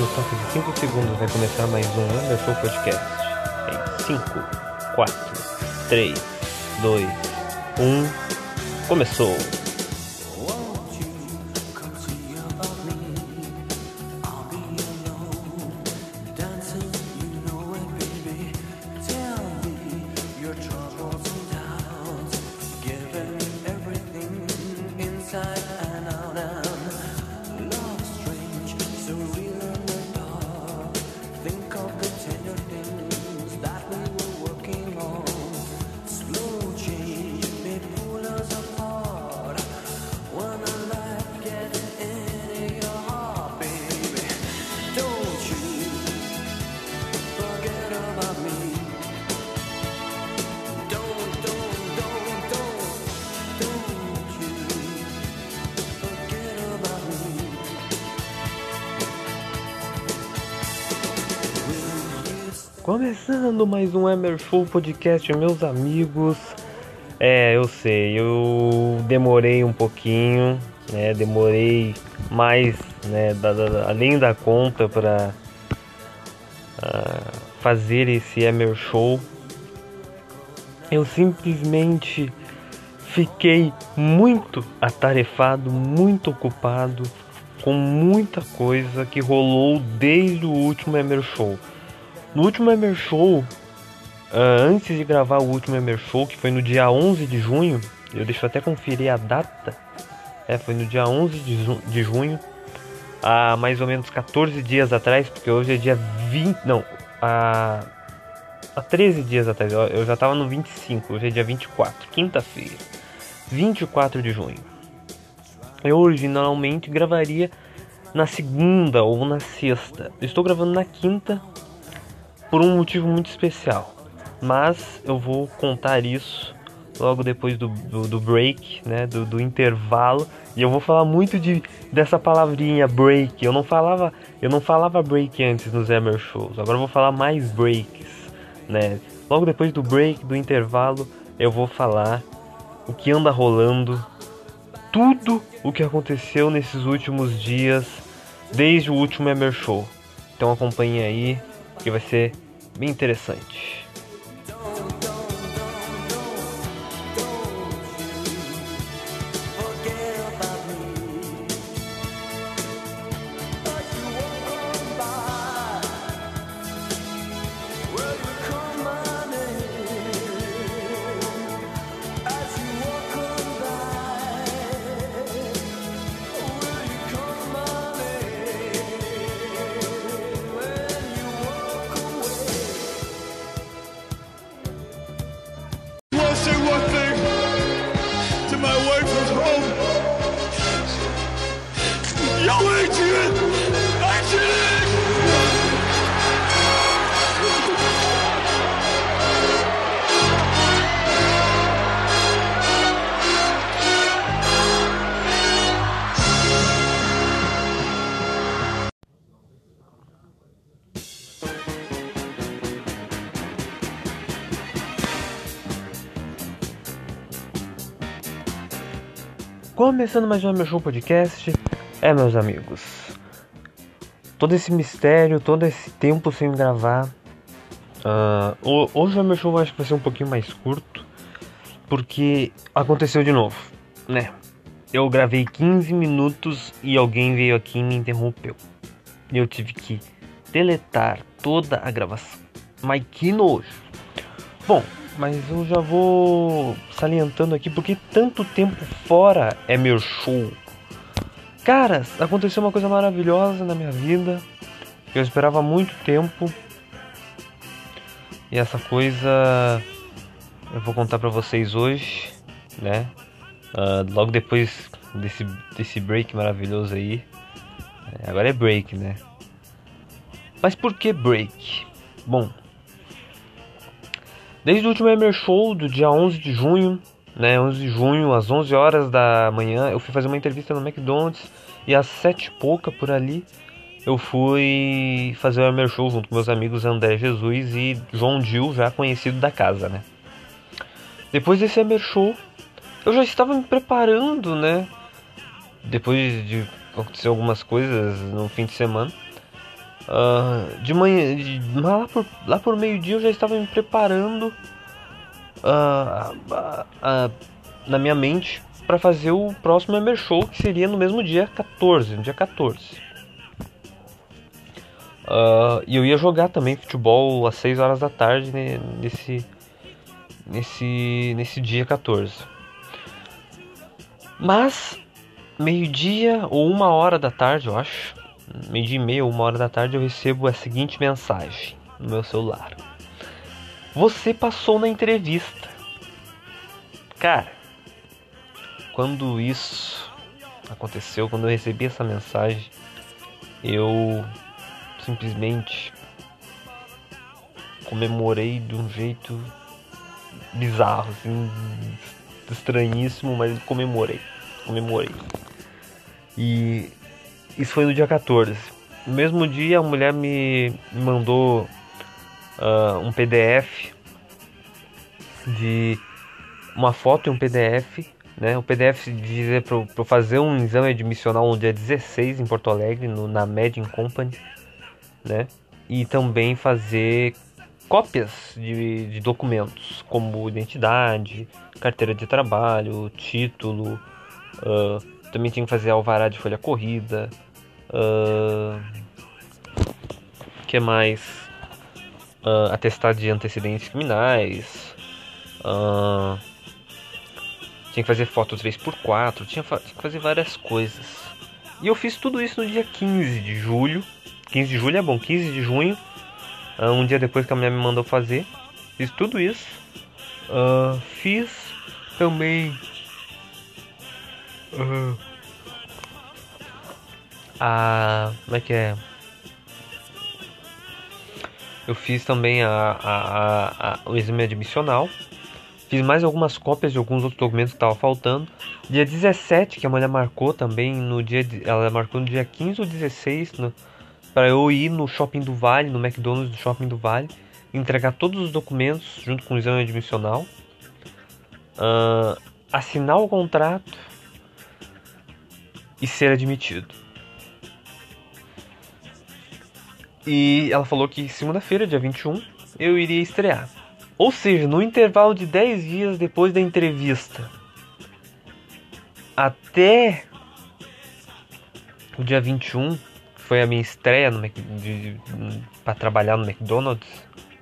no toque de 5 segundos vai começar mais um Under Show Podcast. Em 5, 4, 3, 2, 1. Começou! Show Podcast, meus amigos. É, eu sei, eu demorei um pouquinho, né? Demorei mais, né? Da, da, além da conta para uh, ah, fazer esse Emer Show. Eu simplesmente fiquei muito atarefado, muito ocupado com muita coisa que rolou desde o último Emer Show. No último Emer Show, uh, antes de gravar o último Emer Show, que foi no dia 11 de junho, eu deixo até conferir a data. É, foi no dia 11 de, ju de junho, há mais ou menos 14 dias atrás, porque hoje é dia 20. Não, há, há 13 dias atrás, eu, já tava no 25, hoje é dia 24, quinta-feira, 24 de junho. Eu originalmente gravaria na segunda ou na sexta. Estou gravando na quinta por um motivo muito especial. Mas eu vou contar isso logo depois do, do, do break, né, do, do, intervalo. E eu vou falar muito de, dessa palavrinha break. Eu não falava, eu não falava break antes nos Emer Shows. Agora eu vou falar mais breaks, né? Logo depois do break, do intervalo, eu vou falar o que anda rolando, tudo o que aconteceu nesses últimos dias, desde o último Emer Show. Então acompanhe aí que vai ser bem interessante. Começando mais um meu show podcast, é meus amigos. Todo esse mistério, todo esse tempo sem gravar. Uh, hoje o meu show acho que vai ser um pouquinho mais curto, porque aconteceu de novo, né? Eu gravei 15 minutos e alguém veio aqui e me interrompeu. E eu tive que deletar toda a gravação. Mas que nojo. Bom, mas eu já vou salientando aqui porque tanto tempo fora é meu show. Caras, aconteceu uma coisa maravilhosa na minha vida. Eu esperava muito tempo. E essa coisa eu vou contar pra vocês hoje, né? Uh, logo depois desse, desse break maravilhoso aí. É, agora é break, né? Mas por que break? Bom, Desde o último Emer Show do dia 11 de junho, né, 11 de junho, às 11 horas da manhã, eu fui fazer uma entrevista no McDonald's e às 7 e pouca por ali eu fui fazer o Emer Show junto com meus amigos André Jesus e João Dil, já conhecido da casa, né. Depois desse Emer Show, eu já estava me preparando, né, depois de acontecer algumas coisas no fim de semana, Uh, de manhã, de, lá por, lá por meio-dia eu já estava me preparando uh, uh, na minha mente para fazer o próximo Emer Show, que seria no mesmo dia 14, no dia 14. e eu ia jogar também futebol às 6 horas da tarde nesse, nesse, nesse dia 14. Mas, meio-dia ou uma hora da tarde, eu acho, meio dia e meia uma hora da tarde, eu recebo a seguinte mensagem no meu celular. Você passou na entrevista. Cara, quando isso aconteceu, quando eu recebi essa mensagem, eu simplesmente comemorei de um jeito bizarro, assim, estranhíssimo, mas comemorei. Comemorei. E isso foi no dia 14. No mesmo dia, a mulher me mandou uh, um PDF de uma foto e um PDF. Né? O PDF dizia para eu fazer um exame admissional no dia 16 em Porto Alegre, no, na Medin Company. Né? E também fazer cópias de, de documentos, como identidade, carteira de trabalho, título. Uh, também tinha que fazer alvará de folha corrida. Uh, que mais? Uh, atestado de antecedentes criminais. Uh, tinha que fazer foto 3x4. Tinha, tinha que fazer várias coisas. E eu fiz tudo isso no dia 15 de julho. 15 de julho é bom, 15 de junho. Uh, um dia depois que a mulher me mandou fazer. Fiz tudo isso. Uh, fiz também. Uh, a. Como é que é? Eu fiz também a, a, a, o exame admissional. Fiz mais algumas cópias de alguns outros documentos que estavam faltando. Dia 17, que a mulher marcou também, no dia. Ela marcou no dia 15 ou 16, para eu ir no shopping do Vale, no McDonald's do shopping do Vale, entregar todos os documentos junto com o exame admissional. Uh, assinar o contrato e ser admitido. E ela falou que segunda-feira, dia 21, eu iria estrear. Ou seja, no intervalo de 10 dias depois da entrevista até o dia 21, que foi a minha estreia para trabalhar no McDonald's,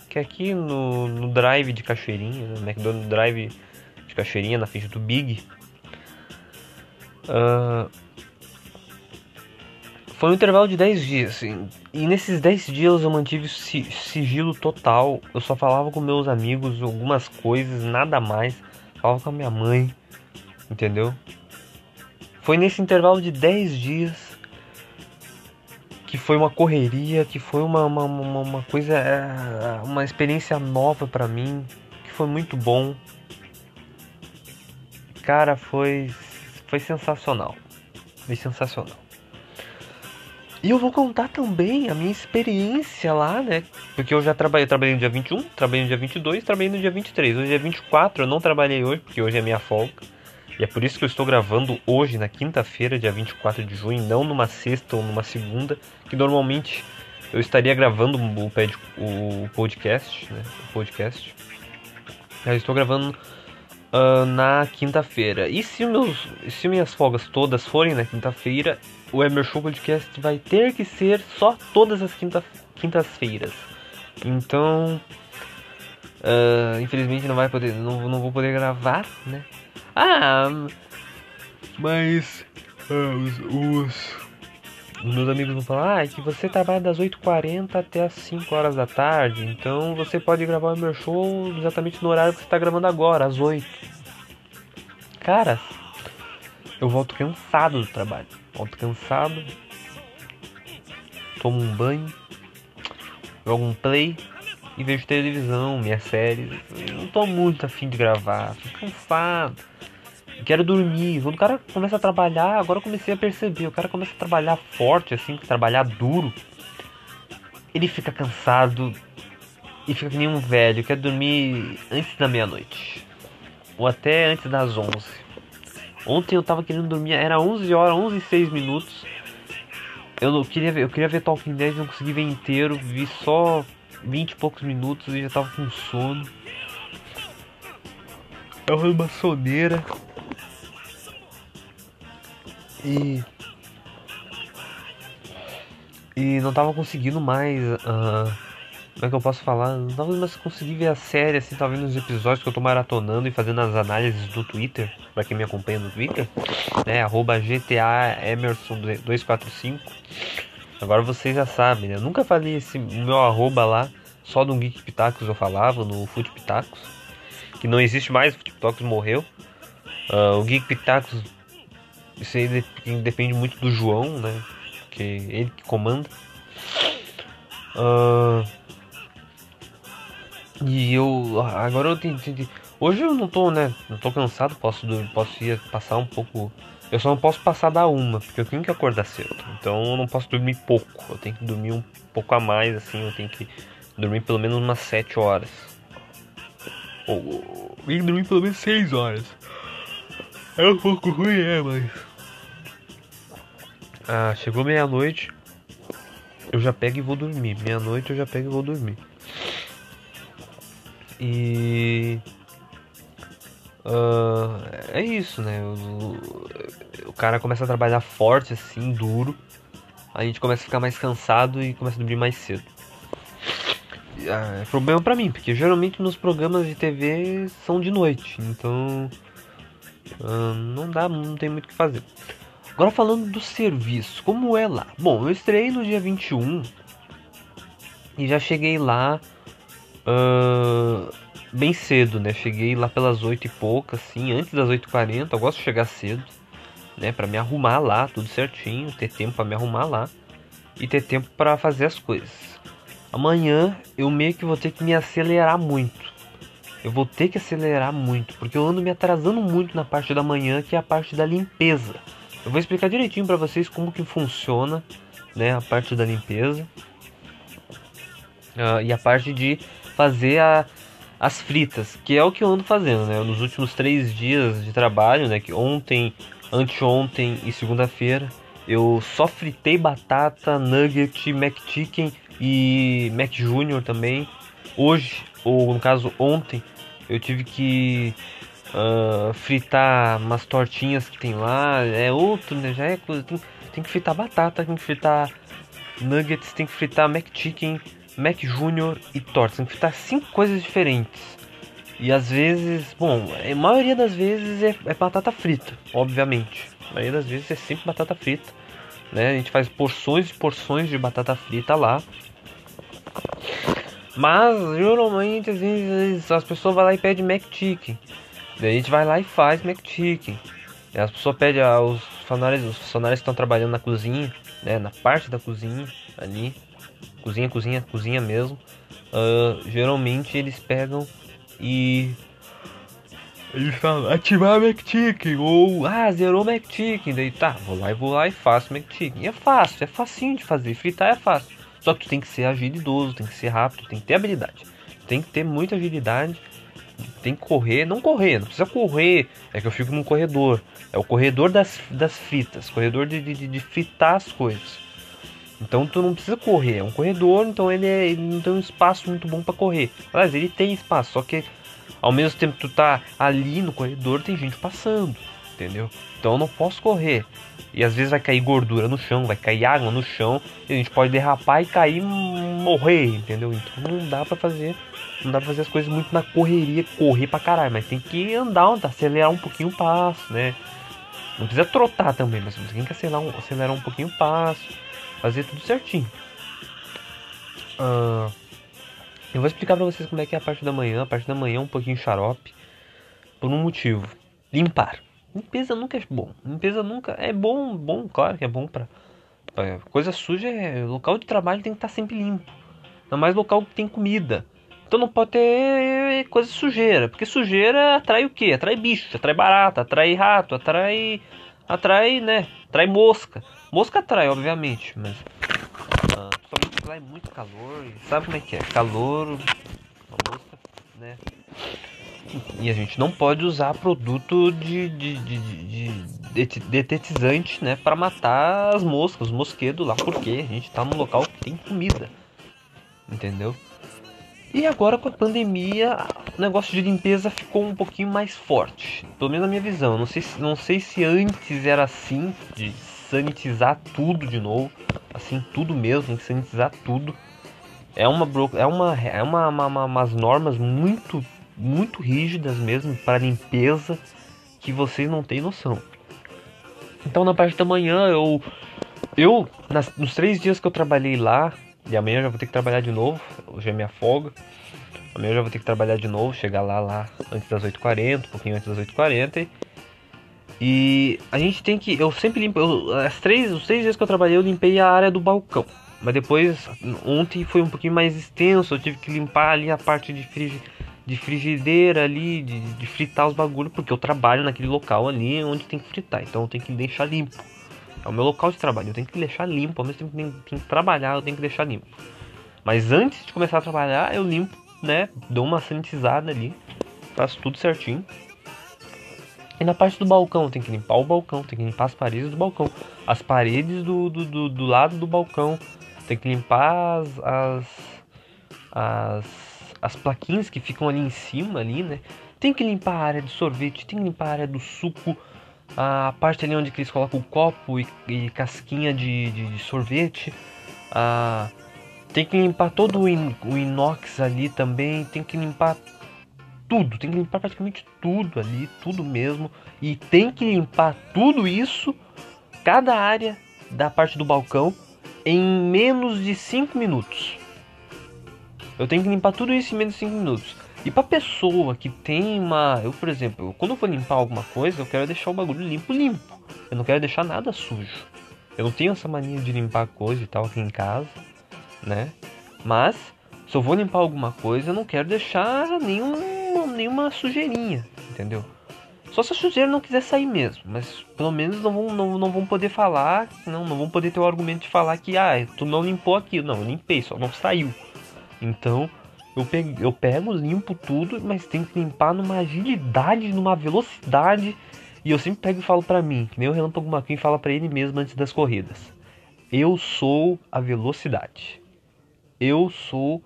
que é aqui no, no Drive de Cachoeirinha, no McDonald's Drive de Cachoeirinha, na frente do Big. Uh, foi um intervalo de 10 dias, assim, e nesses 10 dias eu mantive sigilo total. Eu só falava com meus amigos algumas coisas, nada mais. Falava com a minha mãe, entendeu? Foi nesse intervalo de 10 dias que foi uma correria, que foi uma, uma, uma, uma coisa, é, uma experiência nova para mim, que foi muito bom. Cara, foi, foi sensacional. Foi sensacional. E eu vou contar também a minha experiência lá, né? Porque eu já trabalhei, trabalhei no dia 21, trabalhei no dia 22, trabalhei no dia 23. Hoje é 24, eu não trabalhei hoje, porque hoje é minha folga. E é por isso que eu estou gravando hoje, na quinta-feira, dia 24 de junho, não numa sexta ou numa segunda, que normalmente eu estaria gravando o podcast, né? O podcast. Eu estou gravando uh, na quinta-feira. E se, meus, se minhas folgas todas forem na quinta-feira, o Emer Show Podcast vai ter que ser só todas as quinta, quintas-feiras. Então, uh, infelizmente não vai poder, não, não vou poder gravar, né? Ah, mas uh, os, os, meus amigos vão falar ah, é que você trabalha das 8h40 até as 5 horas da tarde, então você pode gravar o Emer Show exatamente no horário que você está gravando agora, às 8. Cara, eu volto cansado do trabalho volto cansado, tomo um banho, jogo um play e vejo televisão, minha série. não tô muito afim de gravar, tô cansado. Quero dormir. Quando o cara começa a trabalhar, agora eu comecei a perceber, o cara começa a trabalhar forte, assim, trabalhar duro. Ele fica cansado e fica que nem um velho, quer dormir antes da meia-noite. Ou até antes das 11. Ontem eu tava querendo dormir, era 11 horas, 11 e 6 minutos. eu não queria ver, eu queria ver Talking Dead, não consegui ver inteiro, vi só 20 e poucos minutos e já tava com sono. Tava numa soneira. E. E não tava conseguindo mais. Uh, como é que eu posso falar? Não tava mais conseguindo ver a série, assim, tava vendo os episódios que eu tô maratonando e fazendo as análises do Twitter, pra quem me acompanha no Twitter, né? Arroba GTA Emerson 245. Agora vocês já sabem, né? Eu nunca falei esse meu arroba lá, só no Geek Pitacos eu falava, no Foot Pitacos. Que não existe mais, o Pitacos morreu. Uh, o Geek Pitacos, isso aí depende muito do João, né? Que ele que comanda. Uh, e eu. Agora eu tentei. Hoje eu não tô, né? Não tô cansado, posso, posso ir passar um pouco eu só não posso passar da uma, porque eu tenho que acordar cedo. Então eu não posso dormir pouco. Eu tenho que dormir um pouco a mais, assim. Eu tenho que dormir pelo menos umas 7 horas. Ou, tenho que dormir pelo menos 6 horas. É um pouco ruim, é, mas. Ah, chegou meia-noite. Eu já pego e vou dormir. Meia-noite eu já pego e vou dormir. E. Uh, é isso, né? O, o, cara começa a trabalhar forte, assim, duro. A gente começa a ficar mais cansado e começa a dormir mais cedo. Uh, é problema para mim, porque geralmente nos programas de TV são de noite, então uh, não dá, não tem muito o que fazer. Agora falando do serviço, como é lá? Bom, eu estreiei no dia 21 e já cheguei lá. Uh, bem cedo, né? Cheguei lá pelas 8 e pouca, assim, antes das 8h40. Eu gosto de chegar cedo, né? Pra me arrumar lá, tudo certinho, ter tempo para me arrumar lá e ter tempo para fazer as coisas. Amanhã eu meio que vou ter que me acelerar muito. Eu vou ter que acelerar muito, porque eu ando me atrasando muito na parte da manhã, que é a parte da limpeza. Eu vou explicar direitinho para vocês como que funciona, né, a parte da limpeza. Uh, e a parte de fazer a, as fritas, que é o que eu ando fazendo, né? Nos últimos três dias de trabalho, né? Que ontem, anteontem e segunda-feira, eu só fritei batata, nugget, McChicken e Mac Junior também. Hoje, ou no caso ontem, eu tive que uh, fritar umas tortinhas que tem lá. É outro, né? Já é coisa. Tem, tem que fritar batata, tem que fritar nuggets, tem que fritar McChicken Mac Júnior e torta. Tem que fritar cinco coisas diferentes. E às vezes, bom, a maioria das vezes é, é, batata frita, obviamente. A maioria das vezes é sempre batata frita. Né? A gente faz porções e porções de batata frita lá. Mas geralmente às vezes as pessoas vão lá e pedem Mac Chicken. Daí a gente vai lá e faz Mac Chicken. E as pessoas pedem aos funcionários, os funcionários que estão trabalhando na cozinha, né, na parte da cozinha ali, cozinha, cozinha, cozinha mesmo, uh, geralmente eles pegam e eles falam ativar McChicken ou ah, zerou McChicken, daí tá, vou lá e vou lá e faço McChicken. E é fácil, é facinho de fazer, fritar é fácil. Só que tu tem que ser agilidoso, tem que ser rápido, tem que ter habilidade. Tem que ter muita agilidade, tem que correr, não correr, não precisa correr, é que eu fico num corredor. É o corredor das, das fritas, corredor de, de, de fritar as coisas. Então tu não precisa correr, é um corredor, então ele, é, ele não tem um espaço muito bom para correr. Mas ele tem espaço, só que ao mesmo tempo que tu tá ali no corredor, tem gente passando, entendeu? Então eu não posso correr. E às vezes vai cair gordura no chão, vai cair água no chão, e a gente pode derrapar e cair morrer, entendeu? Então não dá para fazer, não dá pra fazer as coisas muito na correria, correr pra caralho, mas tem que andar, acelerar um pouquinho o passo, né? Não precisa trotar também, mas tem que acelerar um, acelerar um pouquinho o passo fazer tudo certinho. Uh, eu vou explicar pra vocês como é que é a parte da manhã. A parte da manhã é um pouquinho xarope. Por um motivo. Limpar. Limpeza nunca é bom. Limpeza nunca é bom, bom, claro que é bom pra, pra coisa suja é local de trabalho tem que estar tá sempre limpo. Ainda mais local que tem comida. Então não pode ter coisa sujeira, porque sujeira atrai o que? Atrai bicho, atrai barata, atrai rato, atrai atrai, né? Atrai mosca. Mosca atrai, obviamente, mas. Somente lá é muito calor. sabe como é que é? Calor. Mosca, né? E a gente não pode usar produto de, de, de, de, de detetizante, né? Para matar as moscas, os mosquedos lá, porque a gente tá num local que tem comida. Entendeu? E agora com a pandemia, o negócio de limpeza ficou um pouquinho mais forte. Pelo menos na minha visão. Não sei, não sei se antes era assim, de sanitizar tudo de novo. Assim, tudo mesmo, sanitizar tudo. É uma, é uma, é uma, uma, uma umas normas muito, muito rígidas mesmo para limpeza que vocês não têm noção. Então na parte da manhã eu. Eu, nas, nos três dias que eu trabalhei lá, e amanhã eu já vou ter que trabalhar de novo. Hoje é minha folga. Amanhã eu já vou ter que trabalhar de novo, chegar lá, lá antes das 8h40, um pouquinho antes das 8h40. E a gente tem que. Eu sempre limpo. Eu, as três, os três dias que eu trabalhei, eu limpei a área do balcão. Mas depois, ontem foi um pouquinho mais extenso. Eu tive que limpar ali a parte de, frigi, de frigideira ali, de, de fritar os bagulhos, porque eu trabalho naquele local ali onde tem que fritar. Então eu tenho que deixar limpo. É o meu local de trabalho, eu tenho que deixar limpo. Ao mesmo tempo que tenho, que trabalhar, eu tenho que deixar limpo. Mas antes de começar a trabalhar, eu limpo, né? Dou uma sanitizada ali, faço tudo certinho. E na parte do balcão, tem que limpar o balcão, tem que limpar as paredes do balcão. As paredes do, do, do, do lado do balcão, tem que limpar as, as, as, as plaquinhas que ficam ali em cima, ali, né? Tem que limpar a área do sorvete, tem que limpar a área do suco, a parte ali onde eles colocam o copo e, e casquinha de, de, de sorvete. A, tem que limpar todo o, in, o inox ali também, tem que limpar tudo, tem que limpar praticamente tudo ali, tudo mesmo. E tem que limpar tudo isso, cada área da parte do balcão, em menos de 5 minutos. Eu tenho que limpar tudo isso em menos de 5 minutos. E pra pessoa que tem uma. Eu, por exemplo, quando eu vou limpar alguma coisa, eu quero deixar o bagulho limpo, limpo. Eu não quero deixar nada sujo. Eu não tenho essa mania de limpar coisa e tal aqui em casa, né? Mas, se eu vou limpar alguma coisa, eu não quero deixar nenhuma, nenhuma sujeirinha, entendeu? Só se a sujeira não quiser sair mesmo, mas pelo menos não vão, não, não vão poder falar, não, não vão poder ter o argumento de falar que, ah, tu não limpou aquilo. Não, eu limpei, só não saiu. Então, eu pego, eu pego, limpo tudo, mas tem que limpar numa agilidade, numa velocidade. E eu sempre pego e falo pra mim, que nem o Relâmpago McQueen fala para ele mesmo antes das corridas. Eu sou a velocidade. Eu sou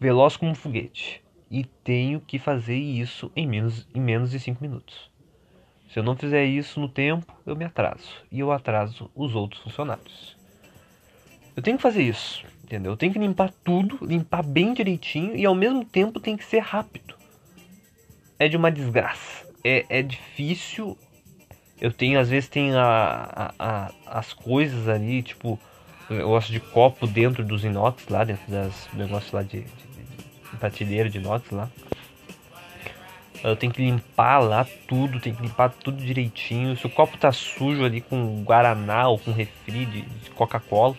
veloz como um foguete. E tenho que fazer isso em menos, em menos de 5 minutos. Se eu não fizer isso no tempo, eu me atraso. E eu atraso os outros funcionários. Eu tenho que fazer isso. Entendeu? Tem que limpar tudo, limpar bem direitinho e ao mesmo tempo tem que ser rápido. É de uma desgraça. É, é difícil. Eu tenho, às vezes, tem a, a, a, as coisas ali, tipo, eu gosto de copo dentro dos inox lá, dentro das negócios lá de, de, de prateleira de inox lá. Eu tenho que limpar lá tudo, tem que limpar tudo direitinho. Se o copo tá sujo ali com guaraná ou com refri de, de Coca-Cola,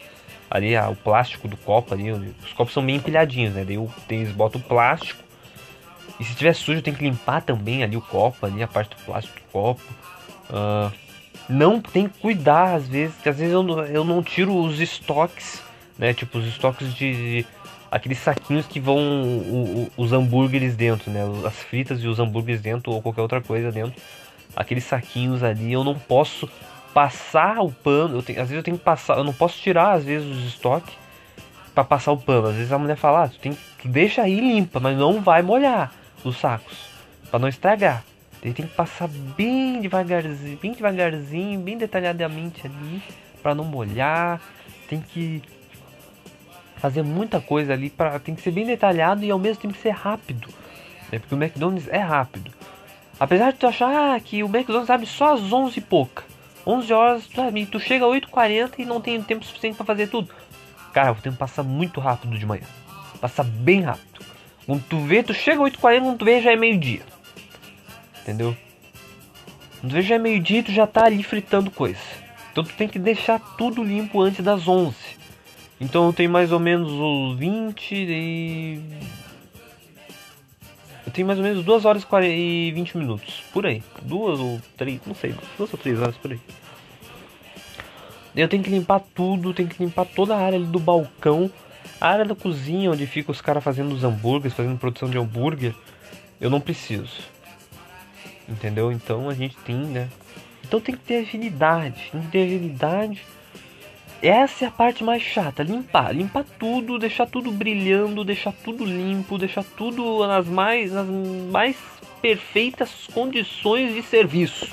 ali o plástico do copo ali, os copos são bem empilhadinhos, né? Daí eles botam o plástico. E se tiver sujo tem que limpar também ali o copo, ali a parte do plástico do copo. Uh, não tem que cuidar às vezes, às vezes eu, eu não tiro os estoques, né? Tipo os estoques de, de aqueles saquinhos que vão o, o, os hambúrgueres dentro, né? As fritas e os hambúrgueres dentro ou qualquer outra coisa dentro. Aqueles saquinhos ali eu não posso passar o pano. Tenho, às vezes eu tenho que passar, eu não posso tirar às vezes os estoques para passar o pano. Às vezes a mulher fala, ah, tu, tem, tu deixa aí limpa, mas não vai molhar os sacos para não estragar. Ele tem que passar bem devagarzinho, bem devagarzinho, bem detalhadamente ali para não molhar. Tem que fazer muita coisa ali para tem que ser bem detalhado e ao mesmo tempo ser rápido. Né? Porque o McDonald's é rápido. Apesar de tu achar que o McDonald's abre só às 11 e pouca. 11 horas, sabe? Tu chega às 8h40 e não tem tempo suficiente para fazer tudo. Cara, o tempo passa muito rápido de manhã. Passa bem rápido. Quando tu vê, tu chega às 8h40, quando tu vê já é meio-dia. Entendeu? Quando tu vê já é meio-dia tu já tá ali fritando coisa. Então tu tem que deixar tudo limpo antes das 11. Então eu tenho mais ou menos os 20 e. Eu tenho mais ou menos 2 horas e 20 minutos. Por aí. Duas ou três, não sei. Duas ou três horas por aí. Eu tenho que limpar tudo, tenho que limpar toda a área do balcão, a área da cozinha onde fica os caras fazendo os hambúrgueres, fazendo produção de hambúrguer. Eu não preciso. Entendeu? Então a gente tem, né? Então tem que ter agilidade. Tem que ter agilidade. Essa é a parte mais chata, limpar, limpar tudo, deixar tudo brilhando, deixar tudo limpo, deixar tudo nas mais, nas mais perfeitas condições de serviço.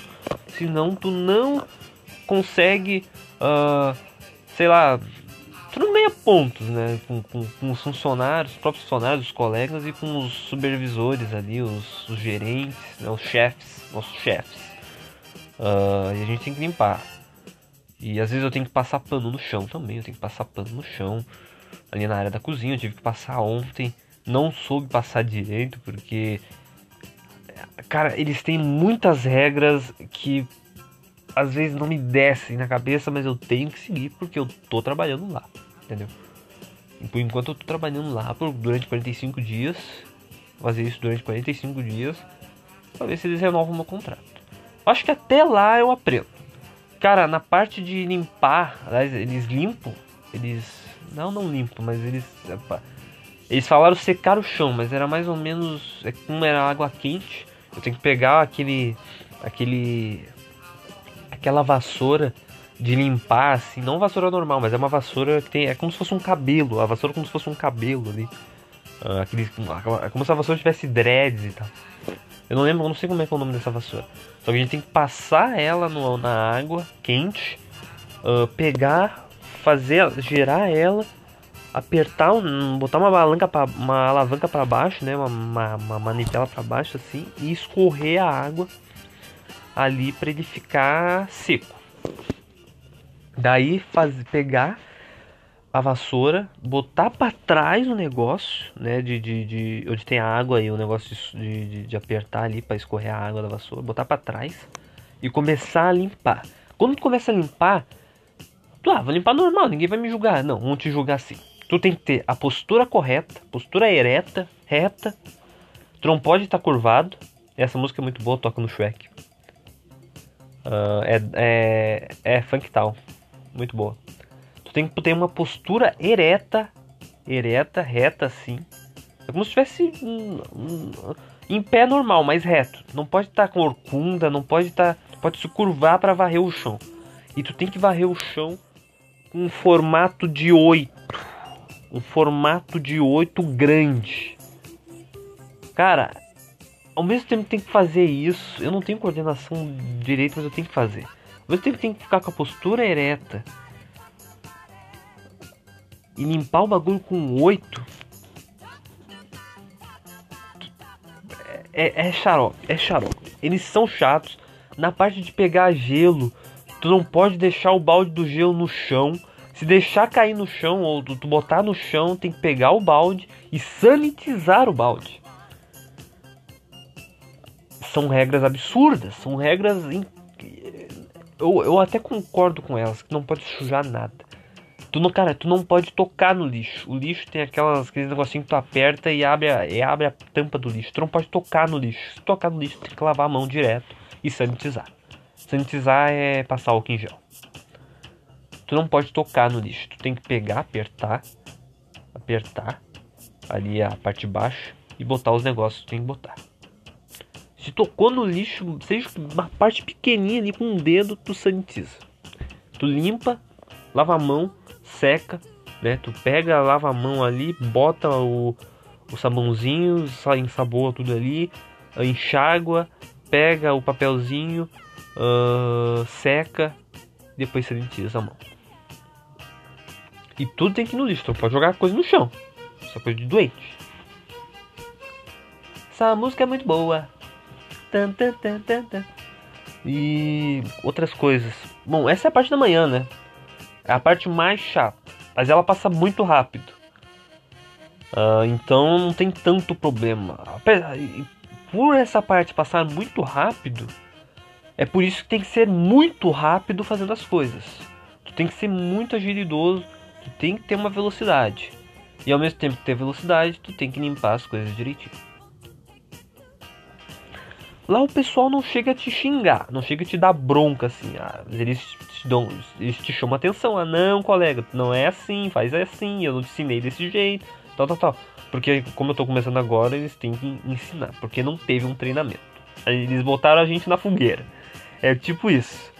Senão tu não consegue, uh, sei lá, tu não ganha pontos, né? Com, com, com, os funcionários, os próprios funcionários, os colegas e com os supervisores ali, os, os gerentes, né? os chefes, nossos chefes. Uh, e a gente tem que limpar. E às vezes eu tenho que passar pano no chão também, eu tenho que passar pano no chão. Ali na área da cozinha, eu tive que passar ontem. Não soube passar direito, porque. Cara, eles têm muitas regras que às vezes não me descem na cabeça, mas eu tenho que seguir porque eu tô trabalhando lá, entendeu? Por enquanto eu tô trabalhando lá por, durante 45 dias, fazer isso durante 45 dias, pra ver se eles renovam o meu contrato. Acho que até lá eu aprendo. Cara, na parte de limpar, aliás, eles limpam, eles. Não, não limpam, mas eles. Eles falaram secar o chão, mas era mais ou menos. É como era água quente, eu tenho que pegar aquele. aquele. Aquela vassoura de limpar, assim, não vassoura normal, mas é uma vassoura que tem. É como se fosse um cabelo, a vassoura é como se fosse um cabelo ali. Uh, aquele, é como se a vassoura tivesse dreads e tal. Eu não lembro, eu não sei como é que é o nome dessa vassoura. Só que a gente tem que passar ela no, na água quente, uh, pegar, fazer, girar ela, apertar, um, botar uma alavanca para uma alavanca para baixo, né, uma, uma, uma manivela para baixo assim, e escorrer a água ali para ele ficar seco. Daí faz, pegar a vassoura, botar para trás o negócio, né, de, de, de, onde tem a água e o negócio de, de, de apertar ali para escorrer a água da vassoura, botar para trás e começar a limpar. Quando tu começa a limpar, tu, ah, vou limpar normal, ninguém vai me julgar. Não, vão te julgar assim. Tu tem que ter a postura correta, postura ereta, reta. Tu não pode estar tá curvado. Essa música é muito boa, toca no Shrek. Uh, é, é, é Funk Town. Muito boa. Tu tem que ter uma postura ereta, ereta, reta assim. É como se estivesse um, um, em pé normal, mas reto. Não pode estar tá com orcunda, não pode estar, tá, pode se curvar para varrer o chão. E tu tem que varrer o chão com um formato de 8. Um formato de 8 grande. Cara, ao mesmo tempo tem que fazer isso, eu não tenho coordenação direito, mas eu tenho que fazer. Ao mesmo tempo tem que ficar com a postura ereta e limpar o bagulho com 8 é, é xarope, é xarope. Eles são chatos. Na parte de pegar gelo, tu não pode deixar o balde do gelo no chão. Se deixar cair no chão ou tu botar no chão, tem que pegar o balde e sanitizar o balde. São regras absurdas, são regras. Eu, eu até concordo com elas, que não pode sujar nada. Tu não, cara, tu não pode tocar no lixo. O lixo tem aquelas, aqueles negocinho que tu aperta e abre, a, e abre a tampa do lixo. Tu não pode tocar no lixo. Se tocar no lixo, tem que lavar a mão direto e sanitizar. Sanitizar é passar álcool em gel. Tu não pode tocar no lixo. Tu tem que pegar, apertar, apertar ali a parte de baixo e botar os negócios que tu tem que botar. Se tocou no lixo, seja uma parte pequenininha ali com um dedo, tu sanitiza. Tu limpa, lava a mão seca, né? Tu pega, lava a mão ali, bota o, o sabãozinho, ensaboa tudo ali, enxágua, pega o papelzinho, uh, seca, depois sanitiza a mão. E tudo tem que ir no lixo, tu pode jogar coisa no chão. Isso é coisa de doente. Essa música é muito boa. Tan, tan, tan, tan, tan. E outras coisas. Bom, essa é a parte da manhã, né? É a parte mais chata, mas ela passa muito rápido. Uh, então não tem tanto problema. Por essa parte passar muito rápido, é por isso que tem que ser muito rápido fazendo as coisas. Tu tem que ser muito agilidoso, tu tem que ter uma velocidade. E ao mesmo tempo que ter velocidade, tu tem que limpar as coisas direitinho. Lá o pessoal não chega a te xingar, não chega a te dar bronca assim. Ah, eles te dão, eles te chamam atenção. Ah, não, colega, não é assim, faz assim, eu não te ensinei desse jeito, tal, tal, tal. Porque como eu tô começando agora, eles têm que ensinar, porque não teve um treinamento. Eles botaram a gente na fogueira. É tipo isso.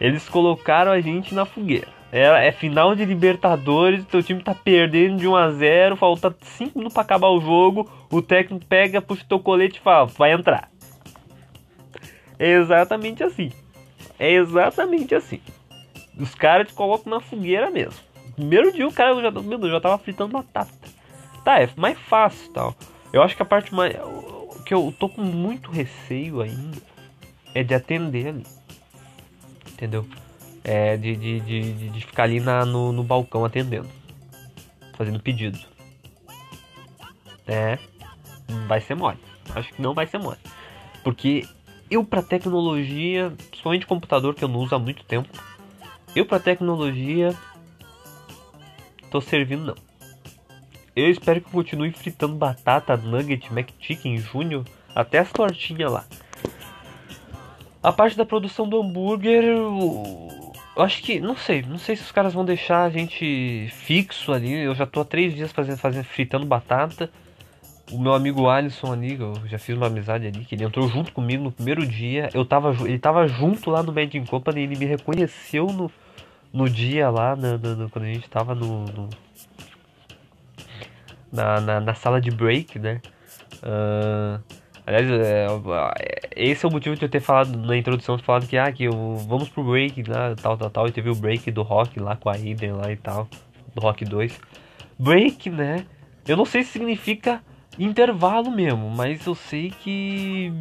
Eles colocaram a gente na fogueira. É, é final de Libertadores, teu time tá perdendo de 1 a 0 falta 5 minutos pra acabar o jogo, o técnico pega, puxa teu colete e fala, vai entrar. É exatamente assim. É exatamente assim. Os caras te colocam na fogueira mesmo. Primeiro dia o cara já, meu Deus, já tava fritando batata. Tá, é mais fácil tal. Eu acho que a parte mais. que eu tô com muito receio ainda é de atender ali. Entendeu? É de, de, de, de ficar ali na, no, no balcão atendendo. Fazendo pedido. É. Vai ser mole. Acho que não vai ser mole. Porque eu pra tecnologia, principalmente computador que eu não uso há muito tempo, eu pra tecnologia tô servindo não. Eu espero que eu continue fritando batata, nugget, McChicken, Júnior, até as tortinhas lá. A parte da produção do hambúrguer, eu acho que, não sei, não sei se os caras vão deixar a gente fixo ali. Eu já tô há três dias fazendo, fazendo fritando batata o meu amigo Alisson ali, eu já fiz uma amizade ali, que ele entrou junto comigo no primeiro dia. Eu tava, ele tava junto lá no Made in Company, ele me reconheceu no, no dia lá, no, no, no, quando a gente tava no, na, na, na, sala de break, né? Uh, aliás, é, esse é o motivo de eu ter falado na introdução, falado que, ah, que eu, vamos pro break lá, tal, tal, tal, e teve o break do rock lá com a Eden lá e tal, do rock 2. Break, né? Eu não sei se significa intervalo mesmo, mas eu sei que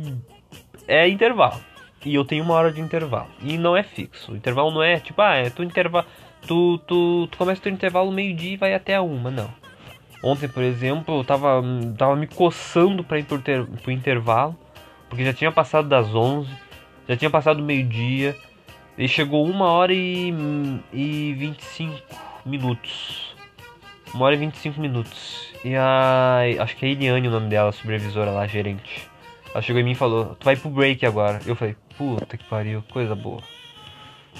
é intervalo. E eu tenho uma hora de intervalo. E não é fixo. O intervalo não é tipo, ah, é tu intervalo. Tu, tu, tu começa teu intervalo meio-dia e vai até a uma, não. Ontem, por exemplo, eu tava, tava me coçando para ir pro, ter, pro intervalo, porque já tinha passado das 11, já tinha passado meio-dia, e chegou uma hora e, e 25 minutos. Uma hora e 25 minutos. E a. Acho que é Eliane o nome dela, a supervisora lá, gerente. Ela chegou em mim e falou: Tu vai pro break agora. Eu falei: Puta que pariu, coisa boa.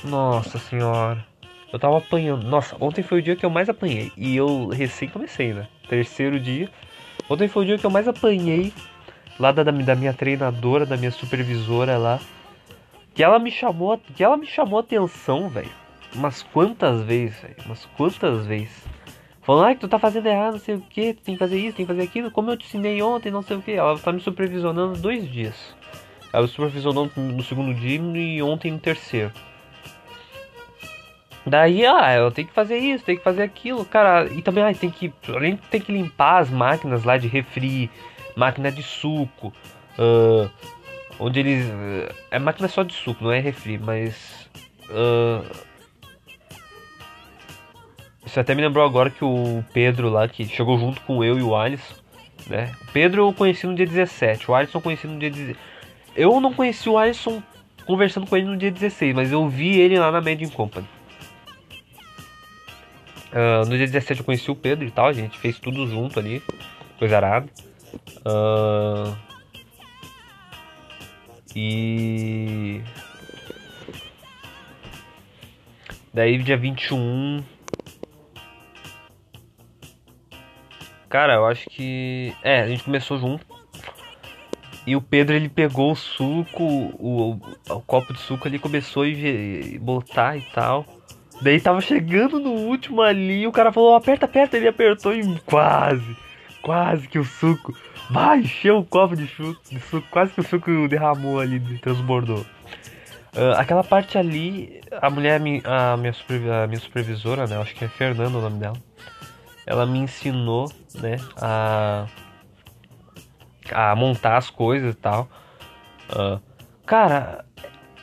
Nossa senhora. Eu tava apanhando. Nossa, ontem foi o dia que eu mais apanhei. E eu recém comecei, né? Terceiro dia. Ontem foi o dia que eu mais apanhei. Lá da, da minha treinadora, da minha supervisora lá. Que ela me chamou. Que ela me chamou atenção, velho. Umas quantas vezes, velho. Umas quantas vezes. Falando, ah, tu tá fazendo errado, não sei o que, tu tem que fazer isso, tem que fazer aquilo, como eu te ensinei ontem, não sei o que. Ela tá me supervisionando dois dias. Ela me supervisionou no segundo dia e ontem no terceiro. Daí, ah, eu tenho que fazer isso, tenho que fazer aquilo, cara. E também, ah, tem que. Além tem que limpar as máquinas lá de refri, máquina de suco. Uh, onde eles. É máquina só de suco, não é refri, mas. Uh, isso até me lembrou agora que o Pedro lá, que chegou junto com eu e o Alisson, né? O Pedro eu conheci no dia 17, o Alisson eu conheci no dia 16. Eu não conheci o Alisson conversando com ele no dia 16, mas eu vi ele lá na Made Company. Uh, no dia 17 eu conheci o Pedro e tal, a gente fez tudo junto ali, coisa arada. Uh, e. Daí dia 21 Cara, eu acho que. É, a gente começou junto. E o Pedro ele pegou o suco, o, o, copo de suco ali, começou a botar e tal. Daí tava chegando no último ali, o cara falou, aperta, aperta, ele apertou e quase, quase que o suco vai encheu o copo de suco, de suco, quase que o suco derramou ali, transbordou. Uh, aquela parte ali, a mulher, a minha, a minha supervisora, né, acho que é Fernanda o nome dela ela me ensinou, né, a, a montar as coisas e tal. Uh, cara,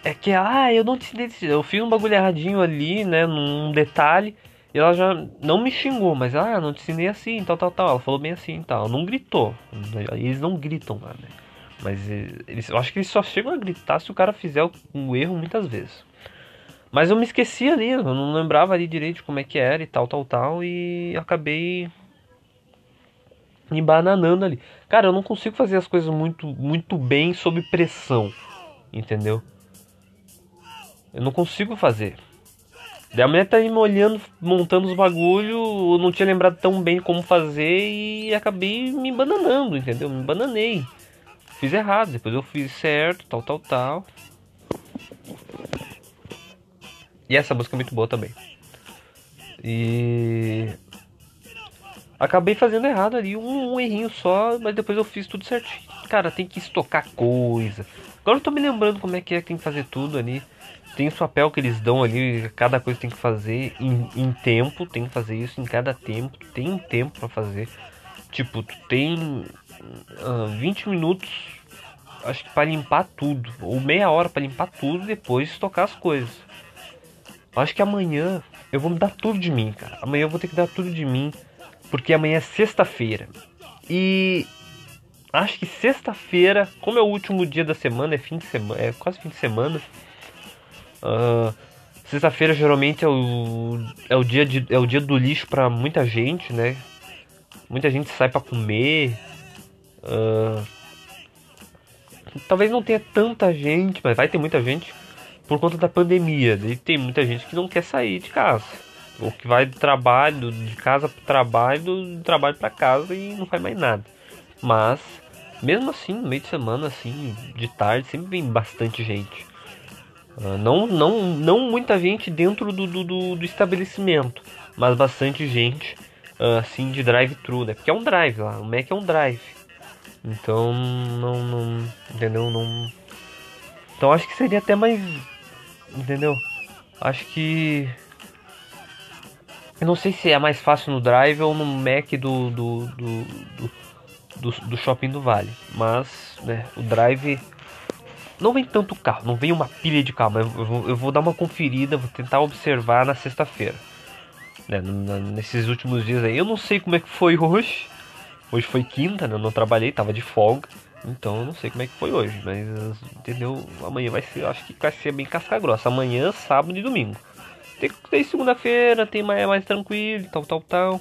é que, ah, eu não te eu fiz um bagulho erradinho ali, né, num detalhe, e ela já não me xingou, mas, ah, não te ensinei assim, tal, tal, tal. Ela falou bem assim, tal. Não gritou. Eles não gritam né? Mas eles, eu acho que eles só chegam a gritar se o cara fizer um erro muitas vezes. Mas eu me esqueci ali, eu não lembrava ali direito como é que era e tal, tal, tal, e acabei me bananando ali. Cara, eu não consigo fazer as coisas muito, muito bem sob pressão, entendeu? Eu não consigo fazer. Daí a mulher tá me olhando, montando os bagulho, eu não tinha lembrado tão bem como fazer e acabei me bananando, entendeu? Me bananei. fiz errado, depois eu fiz certo, tal, tal, tal. E essa música é muito boa também. E acabei fazendo errado ali, um, um, errinho só, mas depois eu fiz tudo certinho. Cara, tem que estocar coisa. Agora eu tô me lembrando como é que é que tem que fazer tudo ali. Tem o papel que eles dão ali, cada coisa tem que fazer em, em tempo, tem que fazer isso em cada tempo, tem um tempo para fazer. Tipo, tu tem uh, 20 minutos, acho que para limpar tudo, ou meia hora para limpar tudo e depois estocar as coisas. Acho que amanhã eu vou dar tudo de mim, cara. Amanhã eu vou ter que dar tudo de mim, porque amanhã é sexta-feira. E acho que sexta-feira, como é o último dia da semana, é fim de semana, é quase fim de semana. Uh, sexta-feira geralmente é o, é o dia de, é o dia do lixo para muita gente, né? Muita gente sai para comer. Uh, talvez não tenha tanta gente, mas vai ter muita gente por conta da pandemia. E tem muita gente que não quer sair de casa. Ou que vai do trabalho, de casa para trabalho, do trabalho para casa e não faz mais nada. Mas, mesmo assim, no meio de semana, assim, de tarde, sempre vem bastante gente. Uh, não, não, não muita gente dentro do, do, do, estabelecimento, mas bastante gente uh, assim de drive-thru, né? Porque é um drive lá, o Mac é um drive. Então, não, não, entendeu? Não. Então acho que seria até mais Entendeu? Acho que. Eu não sei se é mais fácil no Drive ou no Mac do, do, do, do, do, Shopping do Vale. Mas, né, o Drive não vem tanto carro, não vem uma pilha de carro, mas eu vou, eu vou dar uma conferida, vou tentar observar na sexta-feira. Né, nesses últimos dias aí. Eu não sei como é que foi hoje. Hoje foi quinta, né? Eu não trabalhei, tava de folga. Então eu não sei como é que foi hoje, mas entendeu? Amanhã vai ser, acho que vai ser bem casca grossa. Amanhã, sábado e domingo. Tem, tem segunda-feira, tem mais, mais tranquilo, tal, tal, tal.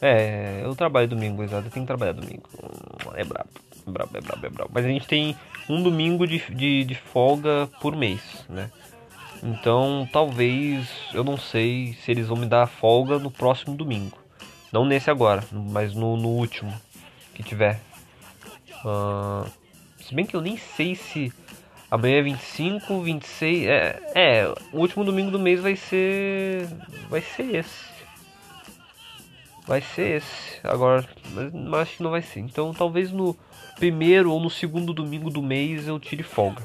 É, eu trabalho domingo, exato. Eu tenho que trabalhar domingo. É brabo, é brabo, é brabo, é brabo. Mas a gente tem um domingo de, de, de folga por mês, né? Então talvez, eu não sei se eles vão me dar folga no próximo domingo. Não nesse agora, mas no, no último que tiver. Uh, se bem que eu nem sei se amanhã é 25, 26. É, é, o último domingo do mês vai ser. Vai ser esse. Vai ser esse. Agora, mas, mas acho que não vai ser. Então talvez no primeiro ou no segundo domingo do mês eu tire folga.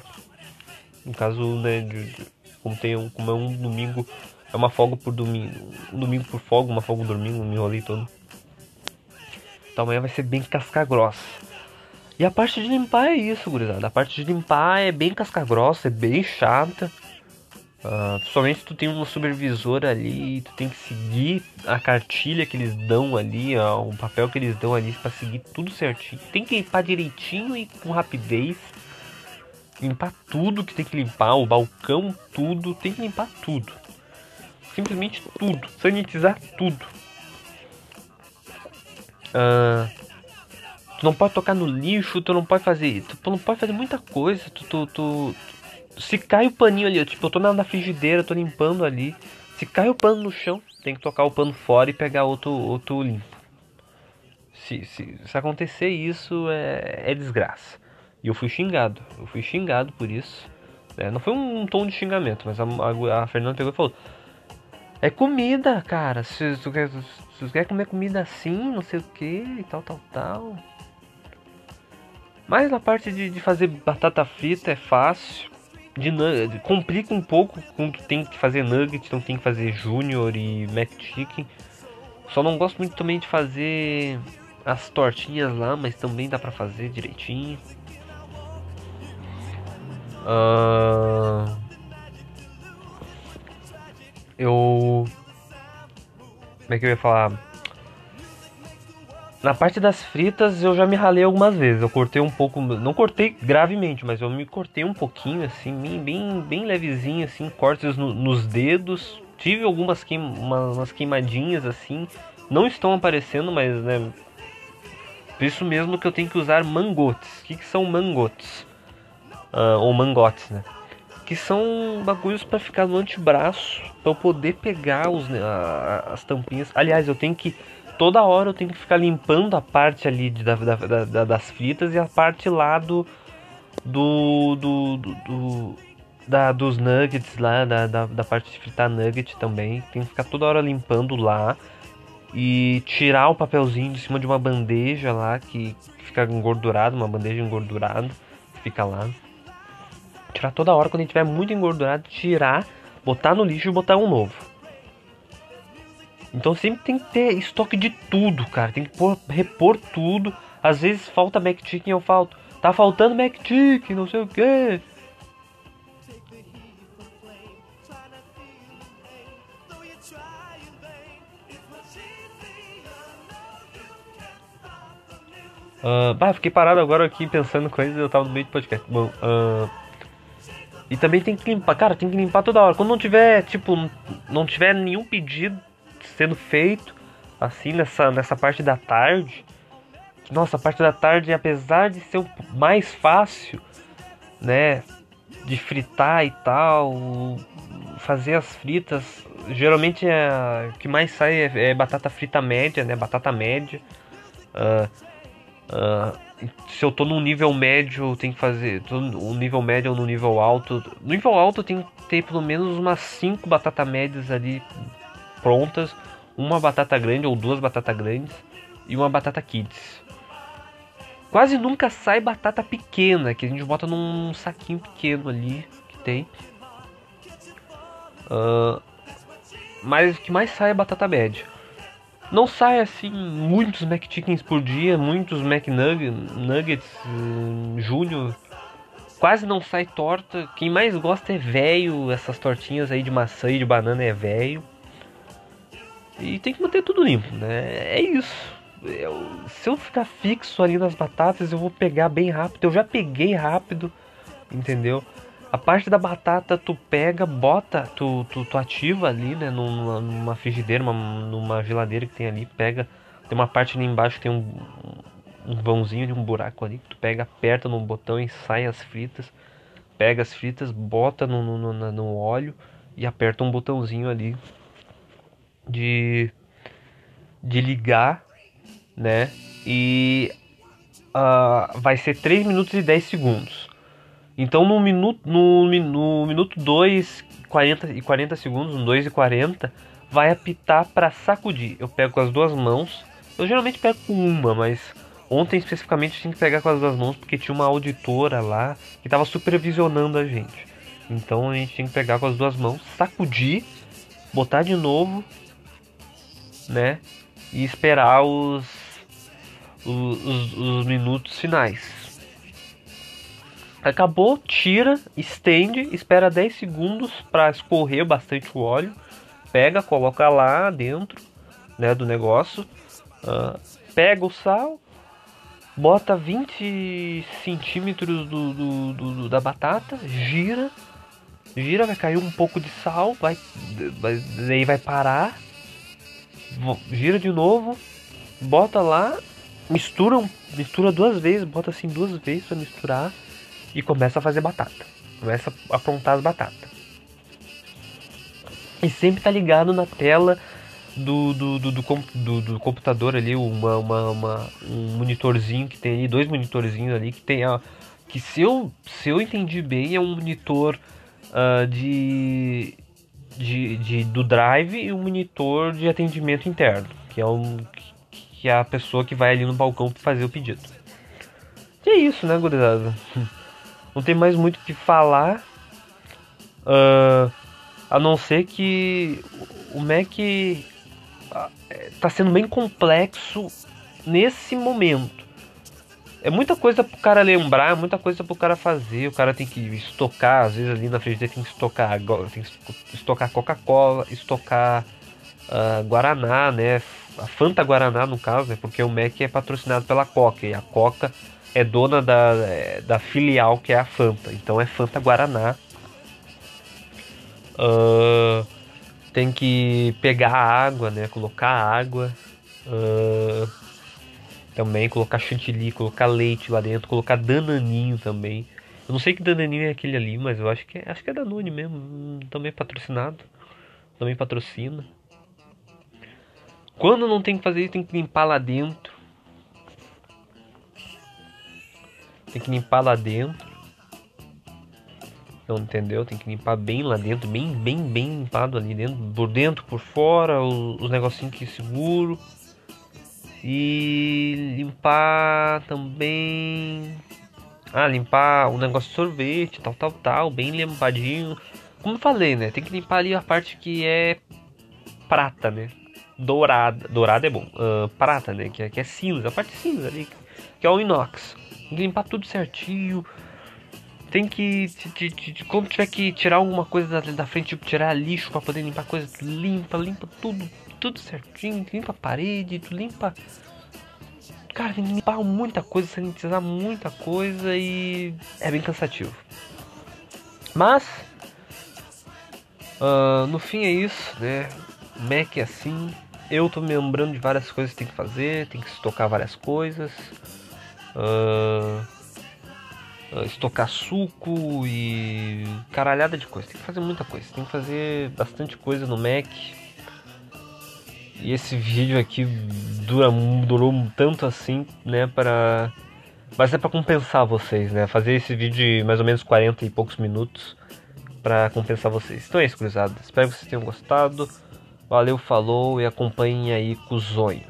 No caso, né, de, de, como, tem um, como é um domingo. É uma folga por domingo. Um domingo por folga, uma folga por domingo, me enrolei todo. Então amanhã vai ser bem casca grossa. E a parte de limpar é isso, gurizada. A parte de limpar é bem casca grossa, é bem chata. Uh, somente tu tem um supervisor ali, tu tem que seguir a cartilha que eles dão ali, ó, o papel que eles dão ali para seguir tudo certinho. Tem que limpar direitinho e com rapidez. Limpar tudo que tem que limpar, o balcão, tudo, tem que limpar tudo. Simplesmente tudo, sanitizar tudo. Uh, Tu não pode tocar no lixo, tu não pode fazer. Tu não pode fazer muita coisa. Tu, tu, tu se cai o paninho ali, tipo, eu tô na, na frigideira, tô limpando ali. Se cai o pano no chão, tem que tocar o pano fora e pegar outro, outro limpo. Se, se, se acontecer isso, é, é desgraça. E eu fui xingado. Eu fui xingado por isso. É, não foi um, um, tom de xingamento, mas a, a, a, Fernanda pegou e falou: É comida, cara. Se, se, tu quer, se tu quer comer comida assim, não sei o que e tal, tal, tal. Mas na parte de, de fazer batata frita é fácil. De, complica um pouco quando tem que fazer nugget, então tem que fazer junior e mac chicken. Só não gosto muito também de fazer as tortinhas lá, mas também dá pra fazer direitinho. Uh... Eu. Como é que eu ia falar? Na parte das fritas eu já me ralei algumas vezes. Eu cortei um pouco, não cortei gravemente, mas eu me cortei um pouquinho assim, bem bem levezinho assim, cortes no, nos dedos. Tive algumas queim, uma, umas queimadinhas assim, não estão aparecendo, mas né, por isso mesmo que eu tenho que usar mangotes. O que, que são mangotes? Uh, ou mangotes, né? Que são bagulhos para ficar no antebraço, para eu poder pegar os, uh, as tampinhas. Aliás, eu tenho que toda hora eu tenho que ficar limpando a parte ali de, da, da, da, das fritas e a parte lá do. do. do, do, do da, dos nuggets lá, da, da, da parte de fritar nugget também. Tem que ficar toda hora limpando lá e tirar o papelzinho de cima de uma bandeja lá que fica engordurado, uma bandeja engordurada, fica lá. Tirar toda hora quando tiver muito engordurado, tirar, botar no lixo e botar um novo. Então sempre tem que ter estoque de tudo, cara. Tem que pôr, repor tudo. Às vezes falta Mac Chicken, eu falo, tá faltando Mac Chicken, não sei o que. Uh, bah, fiquei parado agora aqui pensando coisas eu tava no meio do podcast. Bom, uh, e também tem que limpar, cara, tem que limpar toda hora. Quando não tiver, tipo, não tiver nenhum pedido sendo feito, assim, nessa, nessa parte da tarde. Nossa, a parte da tarde, apesar de ser mais fácil, né, de fritar e tal, fazer as fritas, geralmente é, o que mais sai é, é batata frita média, né, batata média. Uh, Uh, se eu tô num nível médio, tem que fazer. Tô no nível médio ou no nível alto. No nível alto tem que ter pelo menos umas 5 batatas médias ali prontas. Uma batata grande ou duas batatas grandes. E uma batata kids. Quase nunca sai batata pequena, que a gente bota num saquinho pequeno ali que tem. Uh, mas o que mais sai é batata média. Não sai assim muitos McChickens por dia, muitos McNuggets uh, Júnior. Quase não sai torta. Quem mais gosta é velho. Essas tortinhas aí de maçã e de banana é velho. E tem que manter tudo limpo, né? É isso. Eu, se eu ficar fixo ali nas batatas, eu vou pegar bem rápido. Eu já peguei rápido, entendeu? A parte da batata tu pega, bota, tu, tu, tu ativa ali, né, numa, numa frigideira, uma, numa geladeira que tem ali, pega, tem uma parte ali embaixo que tem um, um vãozinho de um buraco ali, que tu pega, aperta no botão e sai as fritas, pega as fritas, bota no, no, no, no óleo e aperta um botãozinho ali de, de ligar, né, e uh, vai ser 3 minutos e 10 segundos. Então no minuto no, no minuto 2 40 e 40 segundos, no 2 e 40, vai apitar para sacudir. Eu pego com as duas mãos. Eu geralmente pego com uma, mas ontem especificamente tinha que pegar com as duas mãos porque tinha uma auditora lá que estava supervisionando a gente. Então a gente tinha que pegar com as duas mãos, sacudir, botar de novo, né? E esperar os, os, os, os minutos finais. Acabou, tira, estende, espera 10 segundos para escorrer bastante o óleo. Pega, coloca lá dentro né, do negócio. Uh, pega o sal, bota 20 centímetros do, do, do, da batata, gira, gira, vai cair um pouco de sal, vai, vai, daí vai parar, gira de novo, bota lá, mistura, mistura duas vezes, bota assim duas vezes para misturar e começa a fazer batata. Começa a aprontar as batatas. E sempre tá ligado na tela do, do, do, do, do computador ali, uma, uma, uma, um monitorzinho que tem ali, dois monitorzinhos ali que tem a. Que se eu, se eu entendi bem, é um monitor uh, de, de, de, do drive e um monitor de atendimento interno, que é, um, que é a pessoa que vai ali no balcão para fazer o pedido. E é isso, né, gurizada? não tem mais muito o que falar. Uh, a não ser que o Mac está sendo bem complexo nesse momento. É muita coisa pro cara lembrar, muita coisa pro cara fazer. O cara tem que estocar, às vezes ali na frente tem que estocar, tem que estocar Coca-Cola, estocar uh, Guaraná, né? A Fanta Guaraná no caso, né? Porque o Mac é patrocinado pela Coca e a Coca é dona da, é, da filial que é a Fanta. Então é Fanta Guaraná. Uh, tem que pegar água, né? Colocar água. Uh, também colocar chantilly, colocar leite lá dentro, colocar dananinho também. Eu não sei que dananinho é aquele ali, mas eu acho que é, acho que é Danone mesmo. Também patrocinado. Também patrocina. Quando não tem que fazer isso, tem que limpar lá dentro. Tem que limpar lá dentro. Não entendeu? Tem que limpar bem lá dentro, bem, bem, bem limpado ali dentro, por dentro, por fora, os, os negocinhos que seguro. E limpar também. Ah, limpar o negócio de sorvete, tal, tal, tal, bem limpadinho. Como falei, né? Tem que limpar ali a parte que é prata, né? Dourada. Dourada é bom. Uh, prata, né? Que é, que é cinza, a parte cinza ali, que é o inox. Tem que limpar tudo certinho tem que. Quando tiver que tirar alguma coisa da, da frente, tipo, tirar lixo para poder limpar coisa, tu limpa, limpa tudo, tudo certinho, limpa a parede, tu limpa. Cara, tem que limpar muita coisa, sanitizar muita coisa e é bem cansativo. Mas uh, no fim é isso, né? Mac é assim. Eu tô me lembrando de várias coisas que tem que fazer, tem que estocar várias coisas. Uh, estocar suco e caralhada de coisa. Tem que fazer muita coisa. Tem que fazer bastante coisa no Mac. E esse vídeo aqui dura, durou tanto assim, né, para mas é para compensar vocês, né? Fazer esse vídeo de mais ou menos 40 e poucos minutos para compensar vocês. Então é isso, cruzado. Espero que vocês tenham gostado. Valeu, falou e acompanhem aí, cuzões.